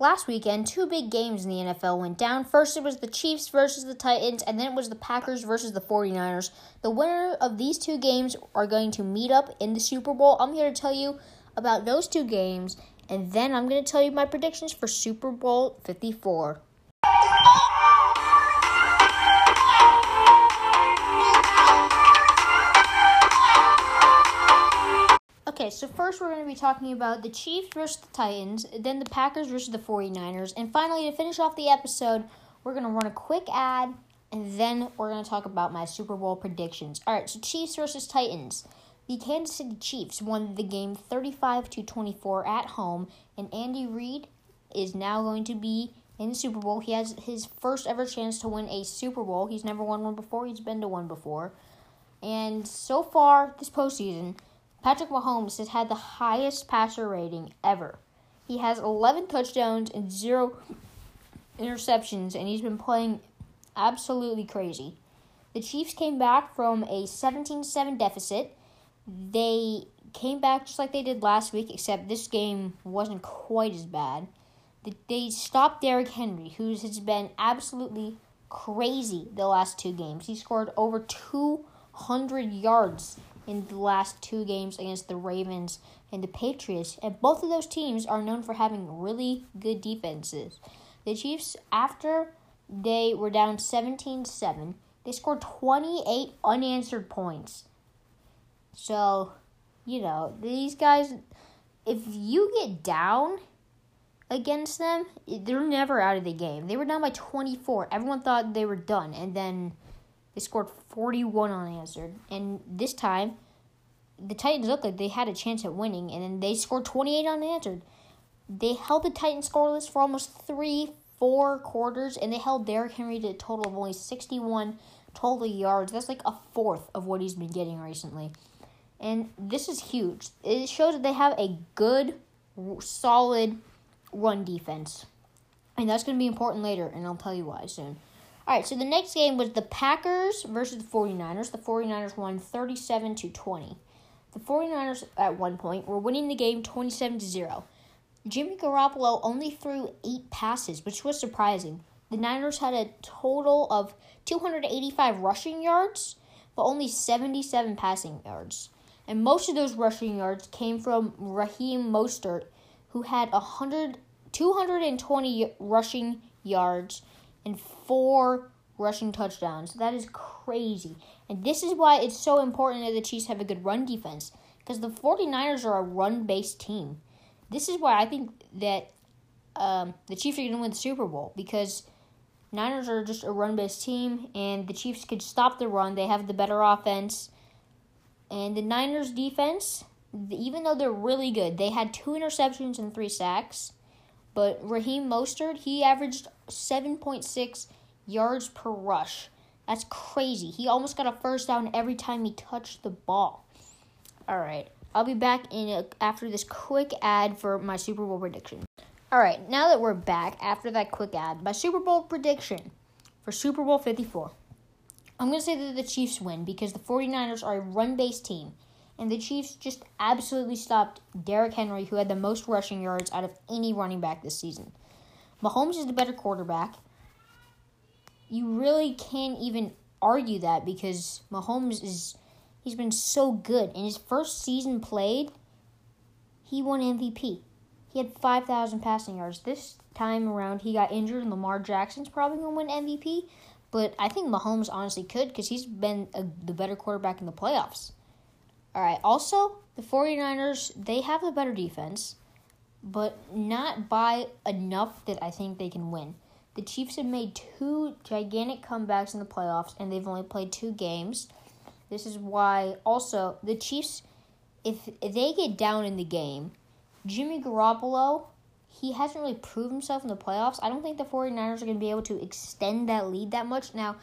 last weekend, two big games in the NFL went down. First, it was the Chiefs versus the Titans, and then it was the Packers versus the 49ers. The winner of these two games are going to meet up in the Super Bowl. I'm here to tell you about those two games, and then I'm going to tell you my predictions for Super Bowl 54. So first we're going to be talking about the Chiefs versus the Titans, then the Packers versus the 49ers, and finally to finish off the episode, we're going to run a quick ad and then we're going to talk about my Super Bowl predictions. All right, so Chiefs versus Titans. The Kansas City Chiefs won the game 35 to 24 at home, and Andy Reid is now going to be in the Super Bowl. He has his first ever chance to win a Super Bowl. He's never won one before. He's been to one before. And so far this postseason, Patrick Mahomes has had the highest passer rating ever. He has 11 touchdowns and zero interceptions, and he's been playing absolutely crazy. The Chiefs came back from a 17 7 deficit. They came back just like they did last week, except this game wasn't quite as bad. They stopped Derrick Henry, who has been absolutely crazy the last two games. He scored over 200 yards in the last two games against the Ravens and the Patriots, and both of those teams are known for having really good defenses. The Chiefs, after they were down 17 7, they scored 28 unanswered points. So, you know, these guys, if you get down against them, they're never out of the game. They were down by 24. Everyone thought they were done, and then they scored 41 unanswered. And this time, the Titans looked like they had a chance at winning, and then they scored 28 unanswered. They held the Titans scoreless for almost three, four quarters, and they held Derrick Henry to a total of only 61 total yards. That's like a fourth of what he's been getting recently. And this is huge. It shows that they have a good, solid run defense. And that's going to be important later, and I'll tell you why soon. All right, so the next game was the Packers versus the 49ers. The 49ers won 37 to 20. The 49ers at one point were winning the game 27 to 0. Jimmy Garoppolo only threw 8 passes, which was surprising. The Niners had a total of 285 rushing yards, but only 77 passing yards. And most of those rushing yards came from Raheem Mostert, who had 100, 220 rushing yards and four rushing touchdowns. That is crazy. And this is why it's so important that the Chiefs have a good run defense because the 49ers are a run based team. This is why I think that um, the Chiefs are going to win the Super Bowl because Niners are just a run based team and the Chiefs could stop the run. They have the better offense. And the Niners defense, even though they're really good, they had two interceptions and three sacks. But Raheem Mostert, he averaged 7.6 yards per rush. That's crazy. He almost got a first down every time he touched the ball. All right. I'll be back in a, after this quick ad for my Super Bowl prediction. All right, now that we're back after that quick ad, my Super Bowl prediction for Super Bowl 54. I'm going to say that the Chiefs win because the 49ers are a run based team, and the Chiefs just absolutely stopped Derrick Henry, who had the most rushing yards out of any running back this season. Mahomes is the better quarterback, you really can't even argue that because Mahomes is he's been so good. In his first season played, he won MVP. He had 5,000 passing yards. This time around, he got injured, and Lamar Jackson's probably going to win MVP. But I think Mahomes honestly could because he's been a, the better quarterback in the playoffs. All right, also, the 49ers, they have the better defense, but not by enough that I think they can win. The Chiefs have made two gigantic comebacks in the playoffs, and they've only played two games. This is why, also, the Chiefs, if, if they get down in the game, Jimmy Garoppolo, he hasn't really proved himself in the playoffs. I don't think the 49ers are going to be able to extend that lead that much. Now,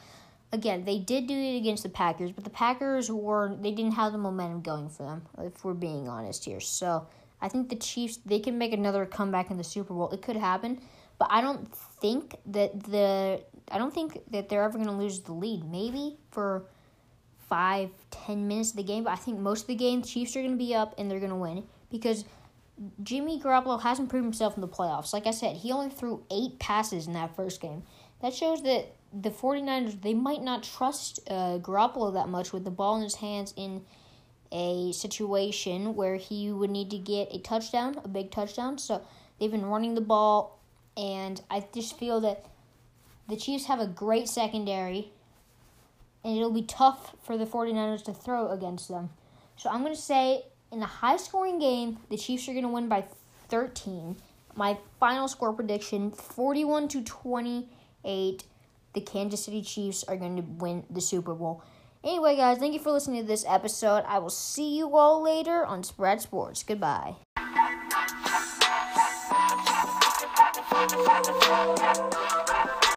again, they did do it against the Packers, but the Packers were they didn't have the momentum going for them, if we're being honest here. So I think the Chiefs they can make another comeback in the Super Bowl. It could happen, but I don't think that the I don't think that they're ever going to lose the lead. Maybe for five, ten minutes of the game, but I think most of the game, Chiefs are going to be up and they're going to win because Jimmy Garoppolo hasn't proved himself in the playoffs. Like I said, he only threw eight passes in that first game. That shows that the 49ers, they might not trust uh, Garoppolo that much with the ball in his hands in a situation where he would need to get a touchdown, a big touchdown. So they've been running the ball, and I just feel that the Chiefs have a great secondary, and it'll be tough for the 49ers to throw against them. So I'm going to say in a high scoring game, the Chiefs are going to win by 13. My final score prediction 41 to 28. The Kansas City Chiefs are going to win the Super Bowl. Anyway, guys, thank you for listening to this episode. I will see you all later on Spread Sports. Goodbye.